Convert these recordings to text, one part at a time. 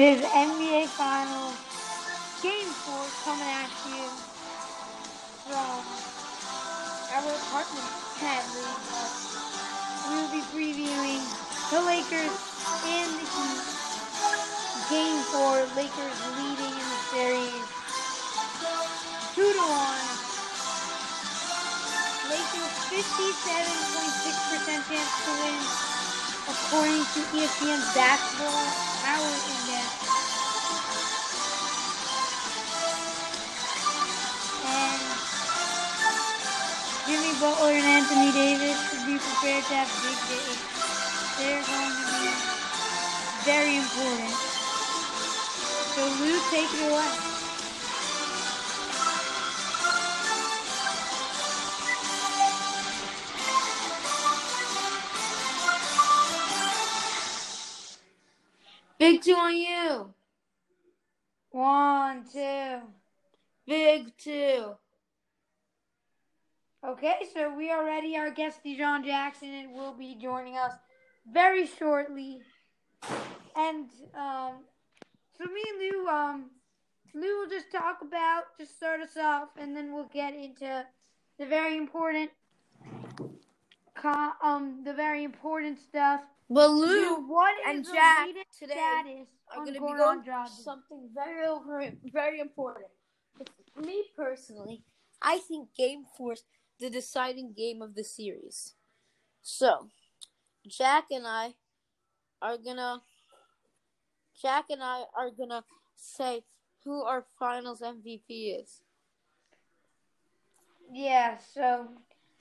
It is NBA Finals Game 4 coming at you from our apartment but we will be previewing the Lakers and the Heat. Game 4, Lakers leading in the series 2 to 1. Lakers 57.6% chance to win according to ESPN's Basketball Power Index. And Jimmy Butler and Anthony Davis should be prepared to have big days. They're going to be very important. So Lou, take it away. Big two on you. One, two. Big two. Okay, so we are ready. Our guest, Dejon Jackson, will be joining us very shortly. And um, so me and Lou, um, Lou will just talk about, just start us off, and then we'll get into the very important, um, the very important stuff. But Lou, Lou what is and Jack today are going to be going through something very over, very important. For me personally, I think Game Four is the deciding game of the series. So, Jack and I are gonna, Jack and I are gonna say who our Finals MVP is. Yeah, so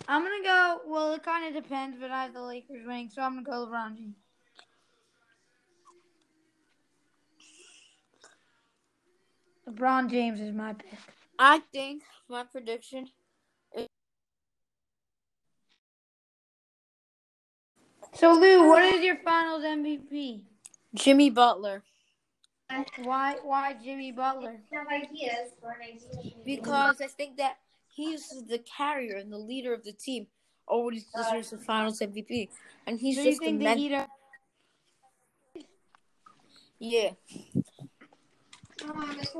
I'm gonna go. Well, it kind of depends, but I have the Lakers winning, so I'm gonna go LeBron James. LeBron James is my pick. I think my prediction So Lou, what is your Finals MVP? Jimmy Butler Why? Why Jimmy Butler? because I think that he's the carrier and the leader of the team. Always deserves the Finals MVP, and he's Do you just the think the men- Heat yeah.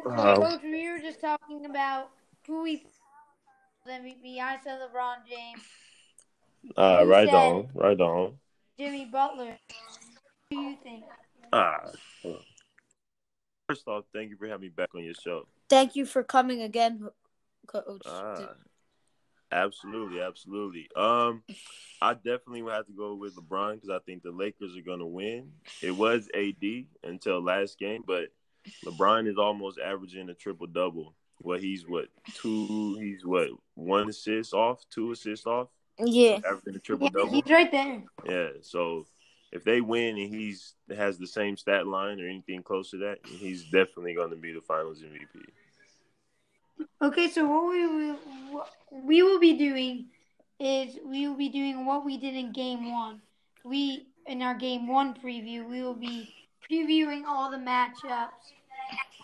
Uh, Coach, we were just talking about who we MVP. I said LeBron James, uh, You right on, right on. Jimmy Butler. Who do you think? Ah, first off, thank you for having me back on your show. Thank you for coming again, Coach. Ah, absolutely, absolutely. Um, I definitely would have to go with LeBron because I think the Lakers are going to win. It was AD until last game, but LeBron is almost averaging a triple double. Well, he's what two? He's what one assist off, two assists off, yeah, averaging a triple Yeah, double. he's right there. Yeah, so if they win and he's has the same stat line or anything close to that, he's definitely going to be the Finals MVP. Okay, so what we will we will be doing is we will be doing what we did in game one. We in our game one preview, we will be previewing all the matchups,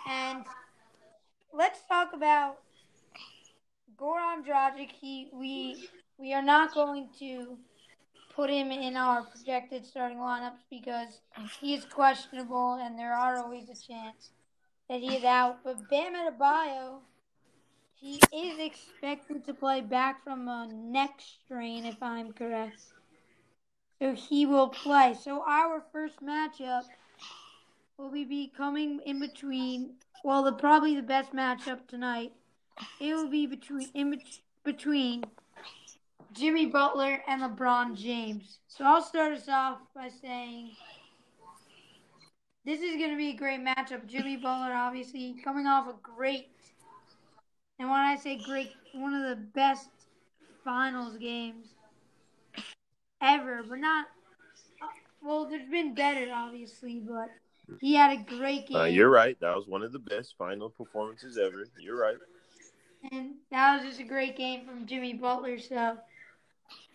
and let's talk about Goran Dragic. He we we are not going to put him in our projected starting lineups because he is questionable, and there are always a chance that he is out. But Bam Adebayo. He is expected to play back from a neck strain, if I'm correct. So he will play. So our first matchup will be, coming in between. Well, the probably the best matchup tonight. It will be between in between Jimmy Butler and LeBron James. So I'll start us off by saying this is going to be a great matchup. Jimmy Butler, obviously, coming off a great and when I say great, one of the best finals games ever, but not. uh, Well, there's been better, obviously, but he had a great game. Uh, you're right. That was one of the best final performances ever. You're right. And that was just a great game from Jimmy Butler. So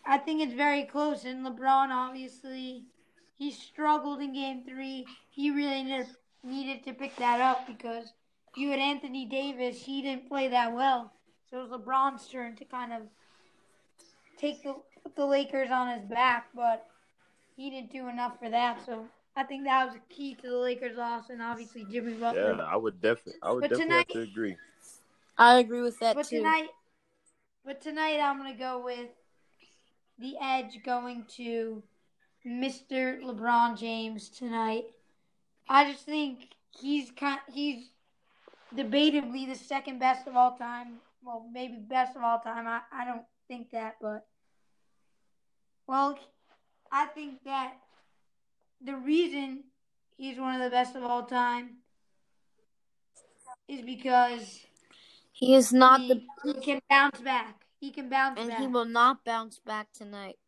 I think it's very close. And LeBron, obviously, he struggled in game three. He really needed, needed to pick that up because you had Anthony Davis. He didn't play that well. So it was LeBron's turn to kind of take the, put the Lakers on his back. But he didn't do enough for that. So I think that was a key to the Lakers' loss, and obviously Jimmy Butler. Yeah, I would definitely, I would But definitely tonight- have to agree. I agree with that But too. tonight, but tonight I'm gonna go with the edge going to Mr. LeBron James tonight. I just think he's kind, he's debatably the second best of all time. Well, maybe best of all time. I, I don't think that, but well, I think that the reason he's one of the best of all time is because he is not he, the he can bounce back. He can bounce back and back. he will not bounce back tonight.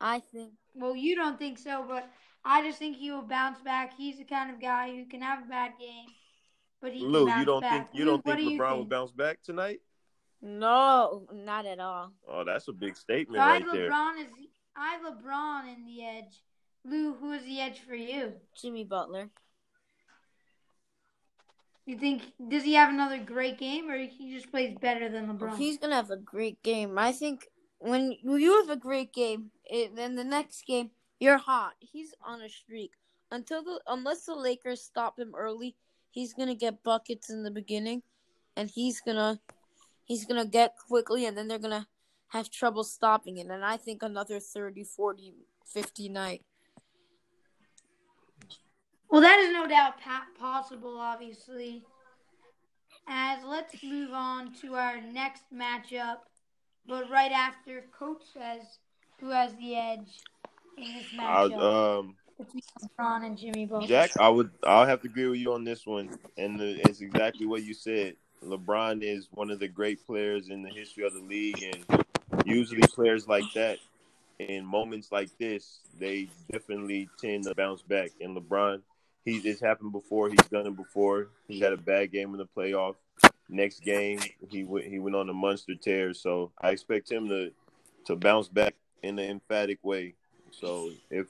I think Well, you don't think so, but I just think he will bounce back. He's the kind of guy who can have a bad game, but he Lou, you don't back. think you Lou, don't what think do you LeBron will bounce back tonight? no, not at all. Oh, that's a big statement So I right have there. LeBron is I have LeBron in the edge. Lou, who is the edge for you? Jimmy Butler. You think does he have another great game, or he just plays better than LeBron? He's gonna have a great game. I think when you have a great game, it, then the next game you're hot. He's on a streak until the unless the Lakers stop him early, he's gonna get buckets in the beginning, and he's gonna he's gonna get quickly, and then they're gonna have trouble stopping it. And I think another 30, 40, 50 night. Well, that is no doubt pa- possible, obviously. As let's move on to our next matchup, but right after Coach says who has the edge in this I, matchup um, LeBron and Jimmy. Jack, I would, I'll have to agree with you on this one, and the, it's exactly what you said. LeBron is one of the great players in the history of the league, and usually players like that, in moments like this, they definitely tend to bounce back. And LeBron, he's it's happened before. He's done it before. He had a bad game in the playoff. Next game, he went he went on a monster tear. So I expect him to to bounce back in an emphatic way. So if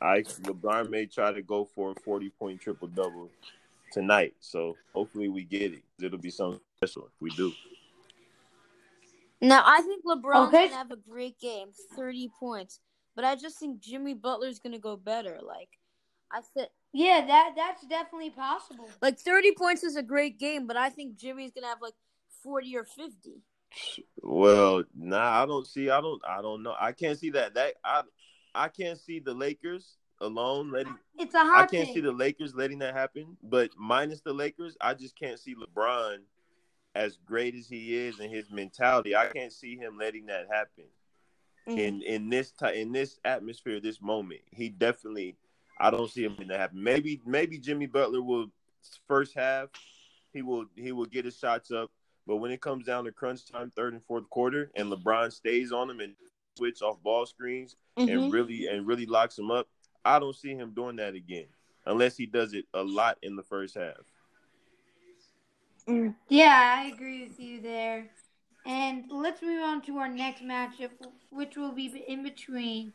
I LeBron may try to go for a forty point triple double tonight. So hopefully we get it. It'll be something special if we do. Now I think LeBron's Okay. gonna have a great game, thirty points. But I just think Jimmy Butler's gonna go better. Like I said, Yeah, that that's definitely possible. like thirty points is a great game, but I think Jimmy's gonna have like forty or fifty. Well, nah, I don't see. I don't. I don't know. I can't see that. That I I can't see the Lakers alone letting. It's a I hot I can't see the Lakers letting that happen. But minus the Lakers, I just can't see LeBron as great as he is and his mentality. I can't see him letting that happen Mm. in in this ti in this atmosphere, this moment. He definitely. I don't see him letting that happen. Maybe maybe Jimmy Butler will first half. He will he will get his shots up. But when it comes down to crunch time, third and fourth quarter, and LeBron stays on him and switch off ball screens Mhm. and really and really locks him up, I don't see him doing that again, unless he does it a lot in the first half. Yeah, I agree with you there. And let's move on to our next matchup, which will be in between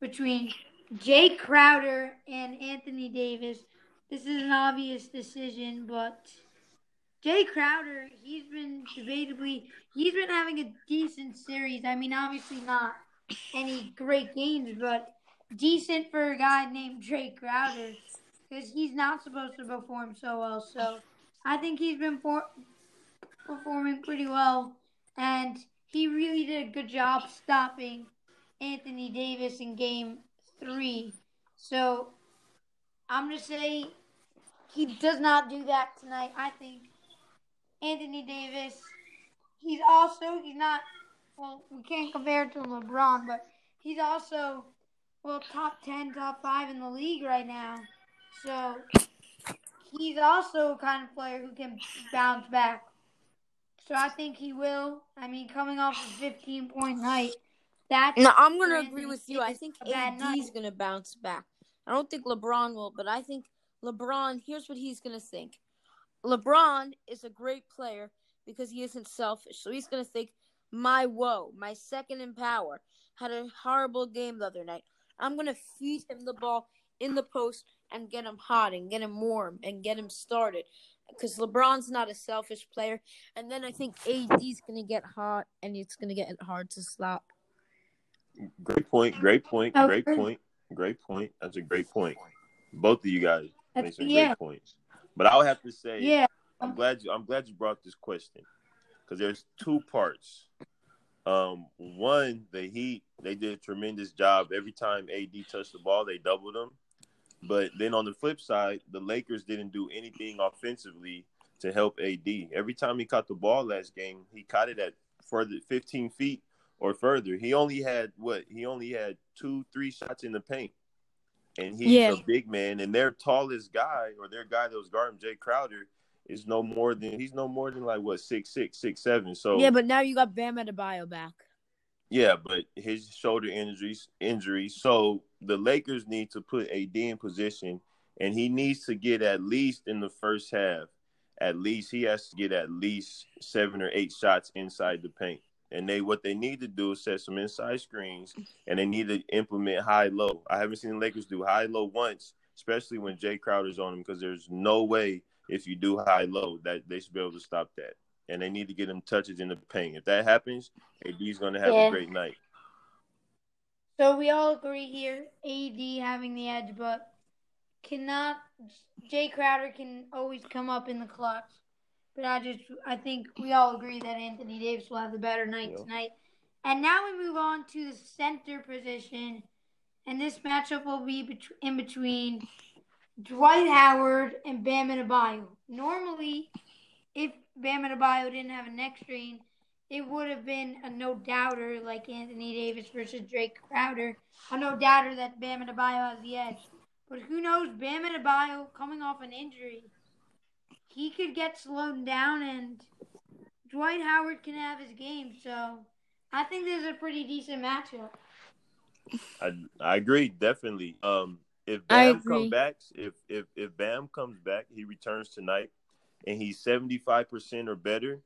between Jae Crowder and Anthony Davis. This is an obvious decision, but Jae Crowder, he's been debatably he's been having a decent series. I mean, obviously not any great games, but decent for a guy named Jae Crowder because he's not supposed to perform so well. So I think he's been for, performing pretty well, and he really did a good job stopping Anthony Davis in Game Three. So I'm gonna say he does not do that tonight. I think Anthony Davis. He's also he's not well. We can't compare it to LeBron, but he's also well top ten, top five in the league right now. So he's also a kind of player who can bounce back. So I think he will. I mean, coming off a 15 point night, that's No, I'm gonna agree with you. I think AD's gonna bounce back. I don't think LeBron will, but I think LeBron. Here's what he's gonna think. LeBron is a great player because he isn't selfish. So he's gonna think, my woe, my second in power, had a horrible game the other night. I'm gonna feed him the ball in the post and get him hot and get him warm and get him started. Because LeBron's not a selfish player, and then I think AD's gonna get hot and it's gonna get hard to stop. Great point. Great point. Okay. Great point. Great point. That's a great point. Both of you guys That's- make some yeah. great points. But I would have to say, Yeah. I'm glad you. I'm glad you brought this question because there's two parts. Um, one, the Heat they did a tremendous job every time AD touched the ball, they doubled him. But then on the flip side, the Lakers didn't do anything offensively to help AD. Every time he caught the ball last game, he caught it at further 15 feet or further. He only had what? He only had two, three shots in the paint. And he's Yeah. a big man, and their tallest guy or their guy that was guarding Jae Crowder is no more than he's no more than like what six six six seven. So Yeah, but now you got Bam Adebayo back. yeah, but his shoulder injuries injuries. So the Lakers need to put AD in position, and he needs to get at least in the first half. At least he has to get at least seven or eight shots inside the paint. And they what they need to do is set some inside screens, and they need to implement high low. I haven't seen the Lakers do high low once, especially when Jae Crowder's on them, because there's no way if you do high low that they should be able to stop that. And they need to get him touches in the paint. If that happens, AD's going to have Yeah. a great night. So we all agree here, AD having the edge, but cannot Jae Crowder can always come up in the clutch. But I just I think we all agree that Anthony Davis will have the better night Yeah. tonight. And now we move on to the center position, and this matchup will be bet- in between Dwight Howard and Bam Adebayo. Normally, if Bam Adebayo didn't have a neck strain, it would have been a no doubter like Anthony Davis versus Drake Crowder. A no doubter that Bam Adebayo has the edge. But who knows? Bam Adebayo coming off an injury, he could get slowed down, and Dwight Howard can have his game. So I think this is a pretty decent matchup. I I agree definitely. Um, if I Bam agree. comes back, if if if Bam comes back, he returns tonight, and he's seventy five percent or better.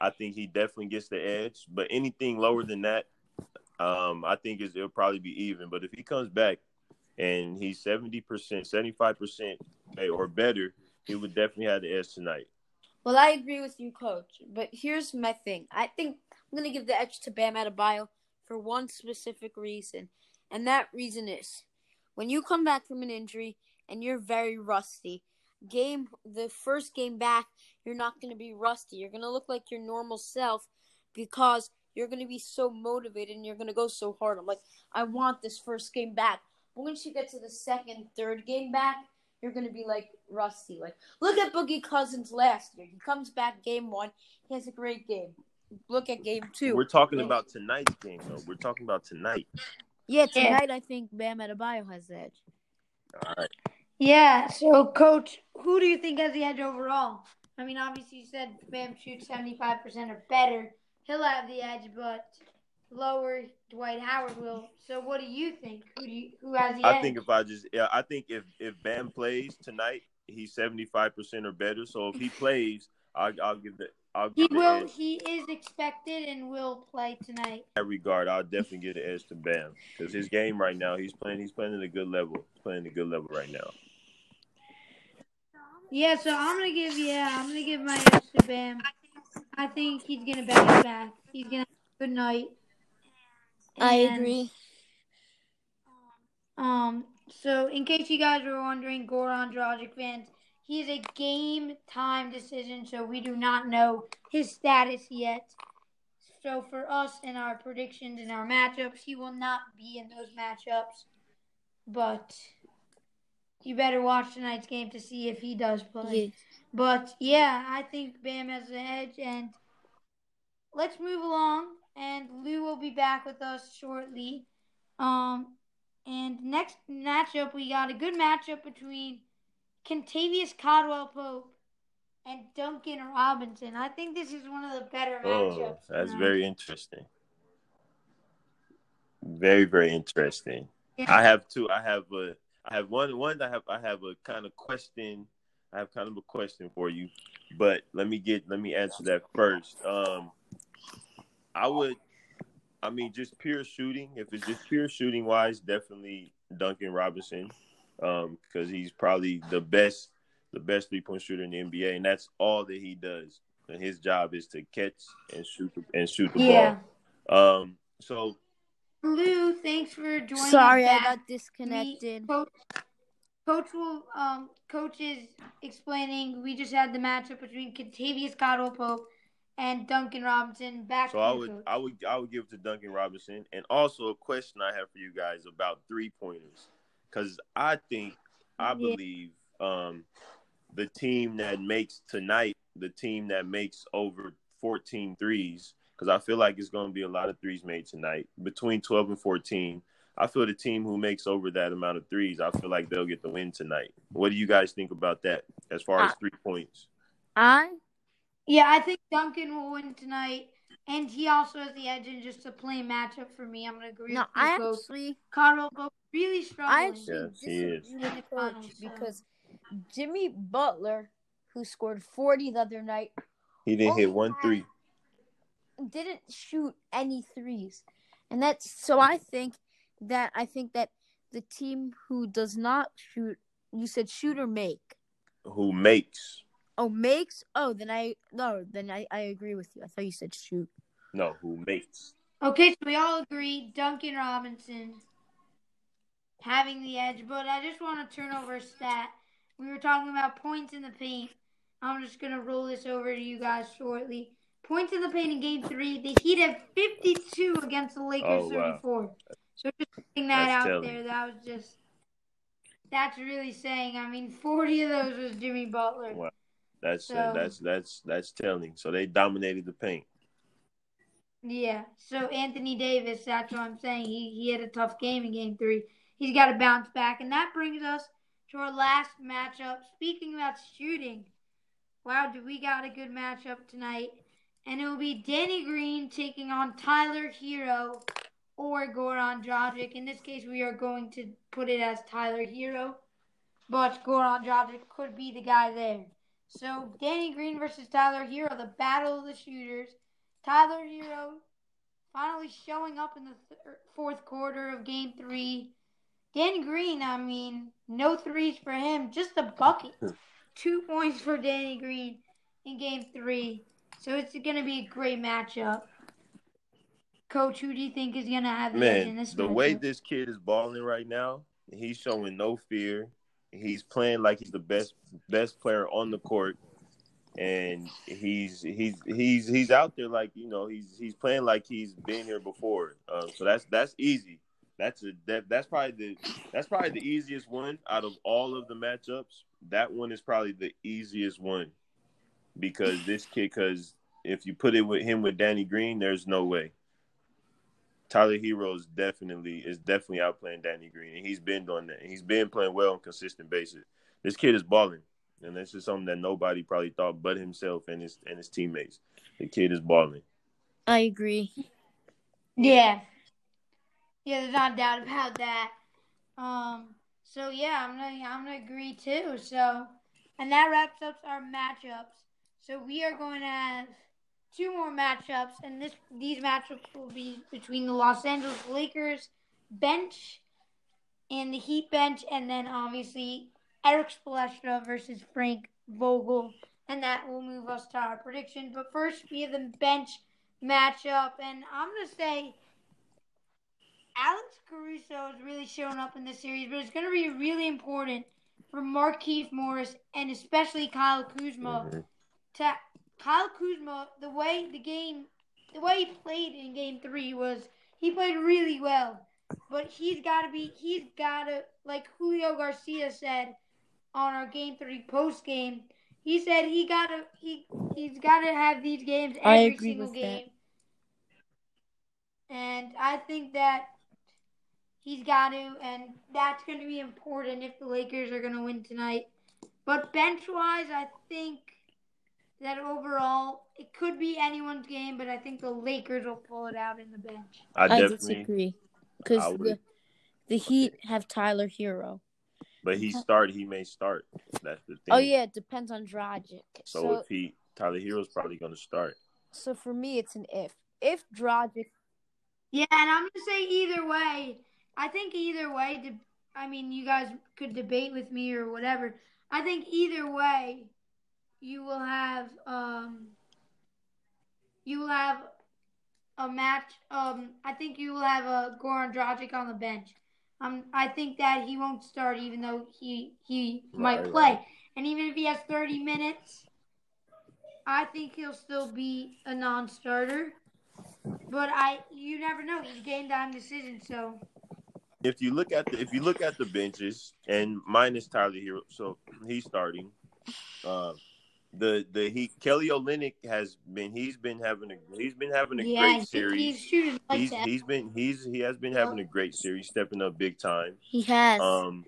I think he definitely gets the edge. But anything lower than that, um, I think is it'll probably be even. But if he comes back and he's seventy percent, seventy five percent or better, he would definitely have the edge tonight. Well, I agree with you, Coach. But here's my thing. I think I'm gonna give the edge to Bam Adebayo for one specific reason, and that reason is when you come back from an injury and you're very rusty. Game the first game back, you're not gonna be rusty. You're gonna look like your normal self because you're gonna be so motivated and you're gonna go so hard. I'm like, I want this first game back. But once you get to the second, third game back, you're gonna be like rusty. Like Look at Boogie Cousins last year. He comes back game one. He has a great game. Look at game 2 We're talking Yeah. about tonight's game though. We're talking about tonight. yeah, Yeah. tonight I think Bam Adebayo has the edge. All right. Yeah. So, Coach, who do you think has the edge overall? I mean, obviously you said Bam shoots seventy five percent or better. He'll have the edge, but lower Dwight Howard will. So, what do you think? Who do you, who has the edge? I think if I just yeah, I think if if Bam plays tonight, he's seventy five percent or better. So if he plays, I'll, I'll give the I'll he will. edge He is expected and will play tonight. in that regard. I'll definitely give the edge to Bam because his game right now, he's playing he's playing at a good level. He's playing at a good level right now. Yeah. So I'm gonna give. Yeah, I'm gonna give my edge to Bam. I think he's gonna bounce back. He's gonna have a good night. I agree. Um, so in case you guys were wondering, Goran Dragic fans, he is a game time decision, so we do not know his status yet. So for us and our predictions and our matchups, he will not be in those matchups. But you better watch tonight's game to see if he does play. Yeah. But yeah, I think Bam has the edge. And let's move along. And Lou will be back with us shortly. Um, and next matchup, we got a good matchup between Kentavious Caldwell Pope and Duncan Robinson. I think this is one of the better Oh, matchups. that's tonight. very interesting. Very very interesting. Yeah. I have two. I have a. I have one. One. I have. I have a kind of question. I have kind of a question for you, but let me get. Let me answer that first. Um, I would. I mean, just pure shooting. If it's just pure shooting wise, definitely Duncan Robinson, um, because he's probably the best, the best three point shooter in the NBA, and that's all that he does. And his job is to catch and shoot and shoot the Yeah. ball. Um, so Lou, thanks for joining. Sorry, us I got disconnected. Coach, coach will um coach is explaining. We just had the matchup between Kentavious Caldwell Pope and Duncan Robinson. Back So to I would coach. I would I would give it to Duncan Robinson, and also a question I have for you guys about three pointers, because I think I Yeah. believe um, the team that makes tonight, the team that makes over 14 threes, because I feel like it's going to be a lot of threes made tonight between 12 and 14. I feel the team who makes over that amount of threes, I feel like they'll get the win tonight. What do you guys think about that as far as three points? I Yeah, I think Duncan will win tonight, and he also has the edge in just a plain matchup for me. I'm gonna agree no, with you, I coach. actually Caldwell Pope really I struggling. actually Yes, he disagree with the coach because Jimmy Butler, who scored 40 the other night, He didn't hit one three. didn't shoot any threes. And that's so I think that I think that the team who does not shoot you said shoot or make. Who makes? Oh makes? Oh then I no, then I, I agree with you. I thought you said shoot. No, who makes? Okay, so we all agree Duncan Robinson having the edge, but I just want to turn over a stat. We were talking about points in the paint. I'm just going to roll this over to you guys shortly. Points in the paint in game three, the Heat have 52 against the Lakers Oh, wow. 34. So just putting that That's out telling. there, that was just, that's really saying, I mean, 40 of those was Jimmy Butler. Wow. That's So- that's that's that's telling. So they dominated the paint. Yeah. So Anthony Davis, that's what I'm saying. He he had a tough game in game three. He's got to bounce back. And that brings us to our last matchup. Speaking about shooting, wow, do we got a good matchup tonight. And it will be Danny Green taking on Tyler Herro or Goran Dragic. In this case, we are going to put it as Tyler Herro. But Goran Dragic could be the guy there. So Danny Green versus Tyler Herro, the battle of the shooters. Tyler Herro finally showing up in the th- fourth quarter of game three. Danny Green, I mean, no threes for him, just a bucket. Two points for Danny Green in game three. So it's going to be a great matchup. Coach, who do you think is going to have the edge in Man, the way this kid is balling right now, he's showing no fear. He's playing like he's the best best player on the court, and he's he's he's he's out there like you know he's he's playing like he's been here before. Um, so that's that's easy. That's a that, that's probably the that's probably the easiest one out of all of the matchups. That one is probably the easiest one because this kid. Because if you put it with him with Danny Green, there's no way. Tyler Herro is definitely is definitely outplaying Danny Green, and he's been doing that. He's been playing well on a consistent basis. This kid is balling, and this is something that nobody probably thought but himself and his and his teammates. The kid is balling. I agree. Yeah. Yeah, there's not a doubt about that. Um, so yeah, I'm gonna I'm gonna agree too. So, and that wraps up our matchups. So we are going to have two more matchups, and this these matchups will be between the Los Angeles Lakers bench and the Heat bench, and then obviously Erik Spoelstra versus Frank Vogel, and that will move us to our prediction. But first, we have the bench matchup, and I'm gonna say Alex Caruso has really shown up in this series, but it's gonna be really important for Markieff Morris and especially Kyle Kuzma Mhm. to Kyle Kuzma. The way the game, the way he played in Game Three was he played really well, but he's got to be he's got to like Julio Garcia said on our Game Three post game. He said he got to he he's got to have these games every I agree single with that. And I think that he's got to, and that's going to be important if the Lakers are going to win tonight. But bench wise, I think that overall it could be anyone's game, but I think the Lakers will pull it out in the bench. I I definitely, disagree. I Because the, the Heat have Tyler Herro. but he uh, start. He may start. That's the oh, thing. Oh yeah, it depends on Dragic. So, So if he Tyler Herro's probably going to start. so for me it's an if. If Dragic Yeah, and I'm gonna say either way. I think either way. de- I mean, you guys could debate with me or whatever. I think either way, you will have um, you will have a match. Um, I think you will have a Goran Dragic on the bench. Um, I think that he won't start, even though he he might Right, play. right. And even if he has 30 minutes, I think he'll still be a non-starter. But I, you never know. He's game time decision, so if you look at the if you look at the benches and minus Tyler Herro, so he's starting. Uh, the the he Kelly Olynyk has been he's been having a he's been having a yeah, great he- he's series. shooting like He's that. he's been he's he has been having a great series, stepping up big time. He has. Um,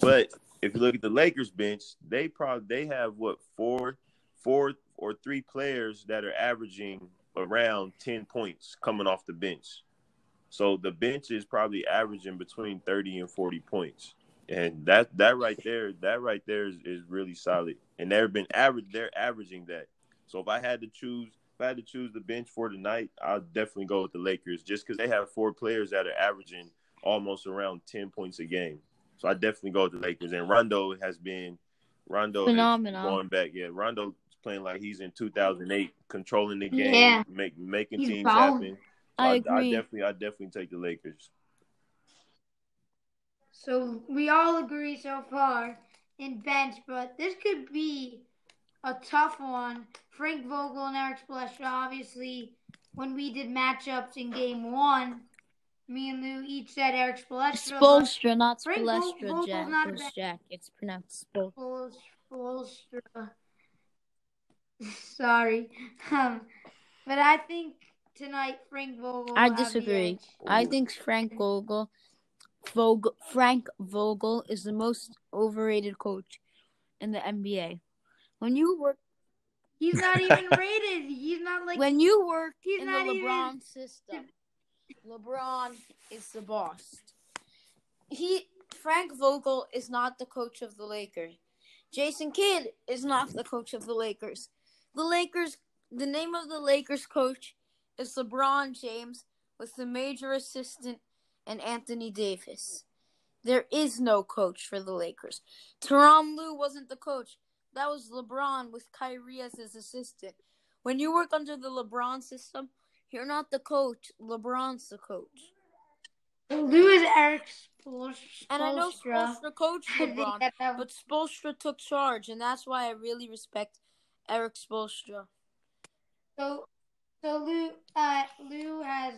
but if you look at the Lakers bench, they probably they have what four, four or three players that are averaging around ten points coming off the bench. So the bench is probably averaging between thirty and forty points, and that that right there, that right there is, is really solid. And they've been average, they're averaging that. So if I had to choose, if I had to choose the bench for tonight, I'll definitely go with the Lakers, just because they have four players that are averaging almost around ten points a game. So I definitely go with the Lakers. And Rondo has been Rondo Phenomenal. going back. Yeah, Rondo playing like he's in 2008, controlling the game, Yeah. make, making He's teams happen. I I, agree. definitely, I definitely take the Lakers. So we all agree so far in bench, but this could be a tough one. Frank Vogel and Erik Spoelstra, obviously, when we did matchups in game one, me and Lou each said Erik Spoelstra. but Spolstra, not Spolstra, Jack. not It's Jack. It's pronounced Spol. Spoels- Sorry. Um, but I think tonight Frank Vogel. I disagree. I think Frank Vogel, Vogel, Frank Vogel is the most overrated coach in the NBA. When you work, He's not even rated. He's not like. when you work he's in the not even- LeBron system, LeBron is the boss. He Frank Vogel is not the coach of the Lakers. Jason Kidd is not the coach of the Lakers. The Lakers, the name of the Lakers coach is LeBron James with the major assistant and Anthony Davis. There is no coach for the Lakers. Tyronn Lue wasn't the coach. That was LeBron with Kyrie as his assistant. When you work under the LeBron system, you're not the coach. LeBron's the coach. Lou is Erik Spoelstra. And I know Spolstra coached LeBron, but Spolstra took charge, and that's why I really respect Eric Spolstra. So, so Lou, uh, Lou has,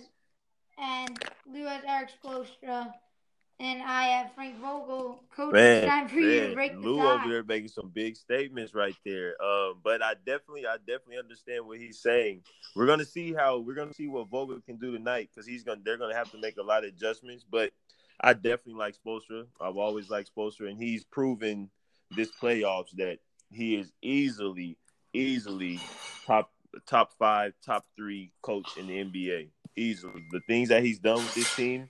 and Lou has Erik Spoelstra, and I have Frank Vogel. Coach, it's Man, time for you to break the Lou tie. over there making some big statements right there. Um, but I definitely, I definitely understand what he's saying. We're gonna see how we're gonna see what Vogel can do tonight because he's gonna they're gonna have to make a lot of adjustments. But I definitely like Spoelstra. I've always liked Spoelstra, and he's proven this playoffs that he is easily, easily top top five, top three coach in the NBA. Easily, the things that he's done with this team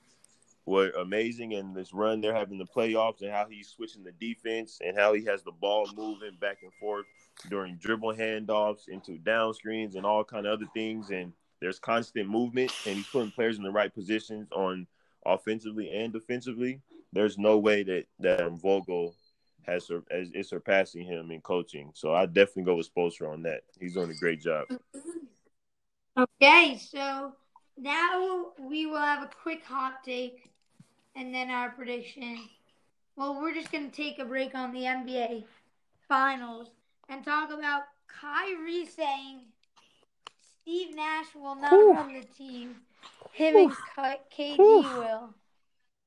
were amazing and this run they're having the playoffs and how he's switching the defense and how he has the ball moving back and forth during dribble handoffs into down screens and all kind of other things and there's constant movement and he's putting players in the right positions on offensively and defensively. There's no way that that Vogel has is, surpassing him in coaching. So I definitely go with Spoelstra on that. He's doing a great job. Okay, so now we will have a quick hot take, and then our prediction. Well, we're just gonna take a break on the NBA Finals and talk about Kyrie saying Steve Nash will not Whew. run the team. Him and KD Whew. will.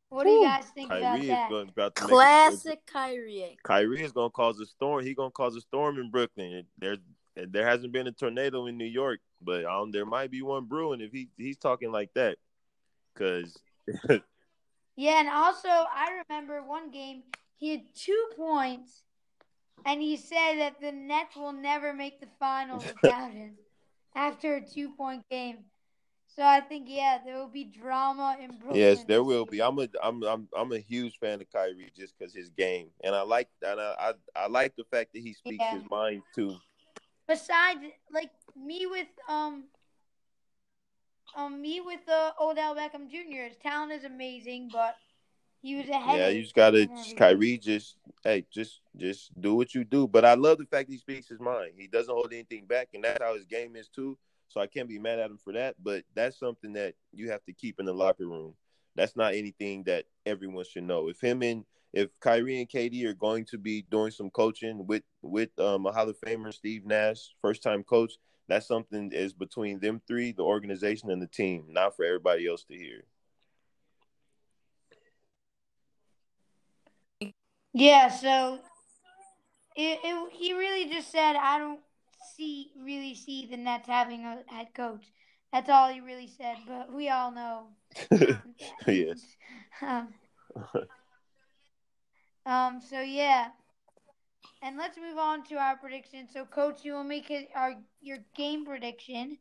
What do you guys think about Kyrie is that? going about to make a- Classic Kyrie. Kyrie is gonna cause a storm. He's gonna cause a storm in Brooklyn. There, there hasn't been a tornado in New York, but um, there might be one brewing if he he's talking like that. Cause Yeah, and also I remember one game he had two points, and he said that the Nets will never make the finals without him after a two-point game. So I think yeah, there will be drama in Brooklyn. yes, there will be. I'm a I'm I'm I'm a huge fan of Kyrie just because his game, and I like and I, I I like the fact that he speaks Yeah. his mind too. Besides, like me with um. Um, me with uh, Odell Beckham Jr. His talent is amazing, but he was ahead. Yeah, you just gotta. Kyrie just hey just just do what you do. But I love the fact he speaks his mind. He doesn't hold anything back, and that's how his game is too. So I can't be mad at him for that. But that's something that you have to keep in the locker room. That's not anything that everyone should know. If him and if Kyrie and KD are going to be doing some coaching with with um, a Hall of Famer Steve Nash, first time coach, that's something is between them three, the organization and the team, not for everybody else to hear. Yeah, so it, it, he really just said, I don't see really see the Nets having a head coach. That's all he really said, but we all know. yes. Um, um. So yeah, and let's move on to our prediction. So, Coach, you will make it our your game prediction,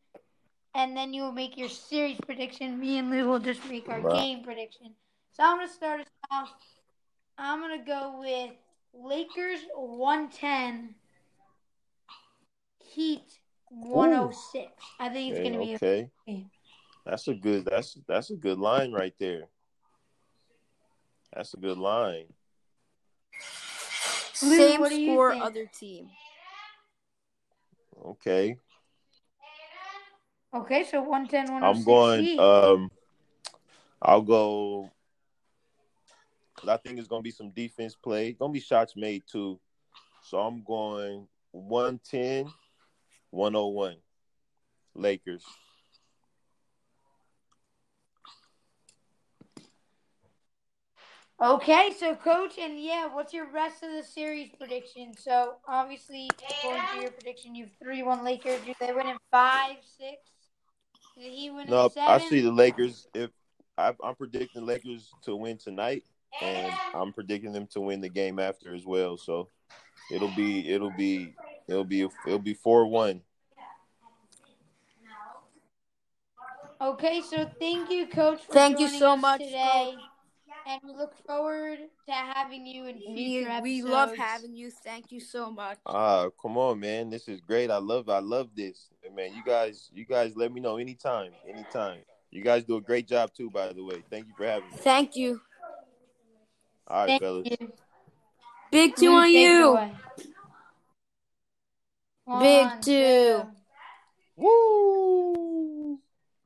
and then you will make your series prediction. Me and Lou will just make our Right. game prediction. So I'm gonna start us off. I'm gonna go with Lakers 110, Heat 106. I think it's Okay, gonna be. okay. okay. That's a good that's that's a good line right there. That's a good line. Lou, Same what score, other team. Okay. Okay, so 110, 106. I'm going um I'll go cuz I think it's going to be some defense play. Going to be shots made too. So I'm going 110 101 Lakers. Okay, so coach, and yeah, what's your rest of the series prediction? So obviously, according to your prediction, you've three one Lakers. Do they win in five, six? Did he win No, in seven? I see the Lakers if I, I'm predicting Lakers to win tonight and I'm predicting them to win the game after as well. So it'll be it'll be it'll be it'll be 4-1. Okay, so thank you, coach. For Thank you so much, today, and we look forward to having you in We, future episodes. we love having you. Thank you so much. Ah, come on, man. This is great. I love I love this. Man, you guys you guys let me know anytime. Anytime. You guys do a great job too, by the way. Thank you for having me. Thank you. All right, Thank fellas. you. Big two on you. Big two. Woo!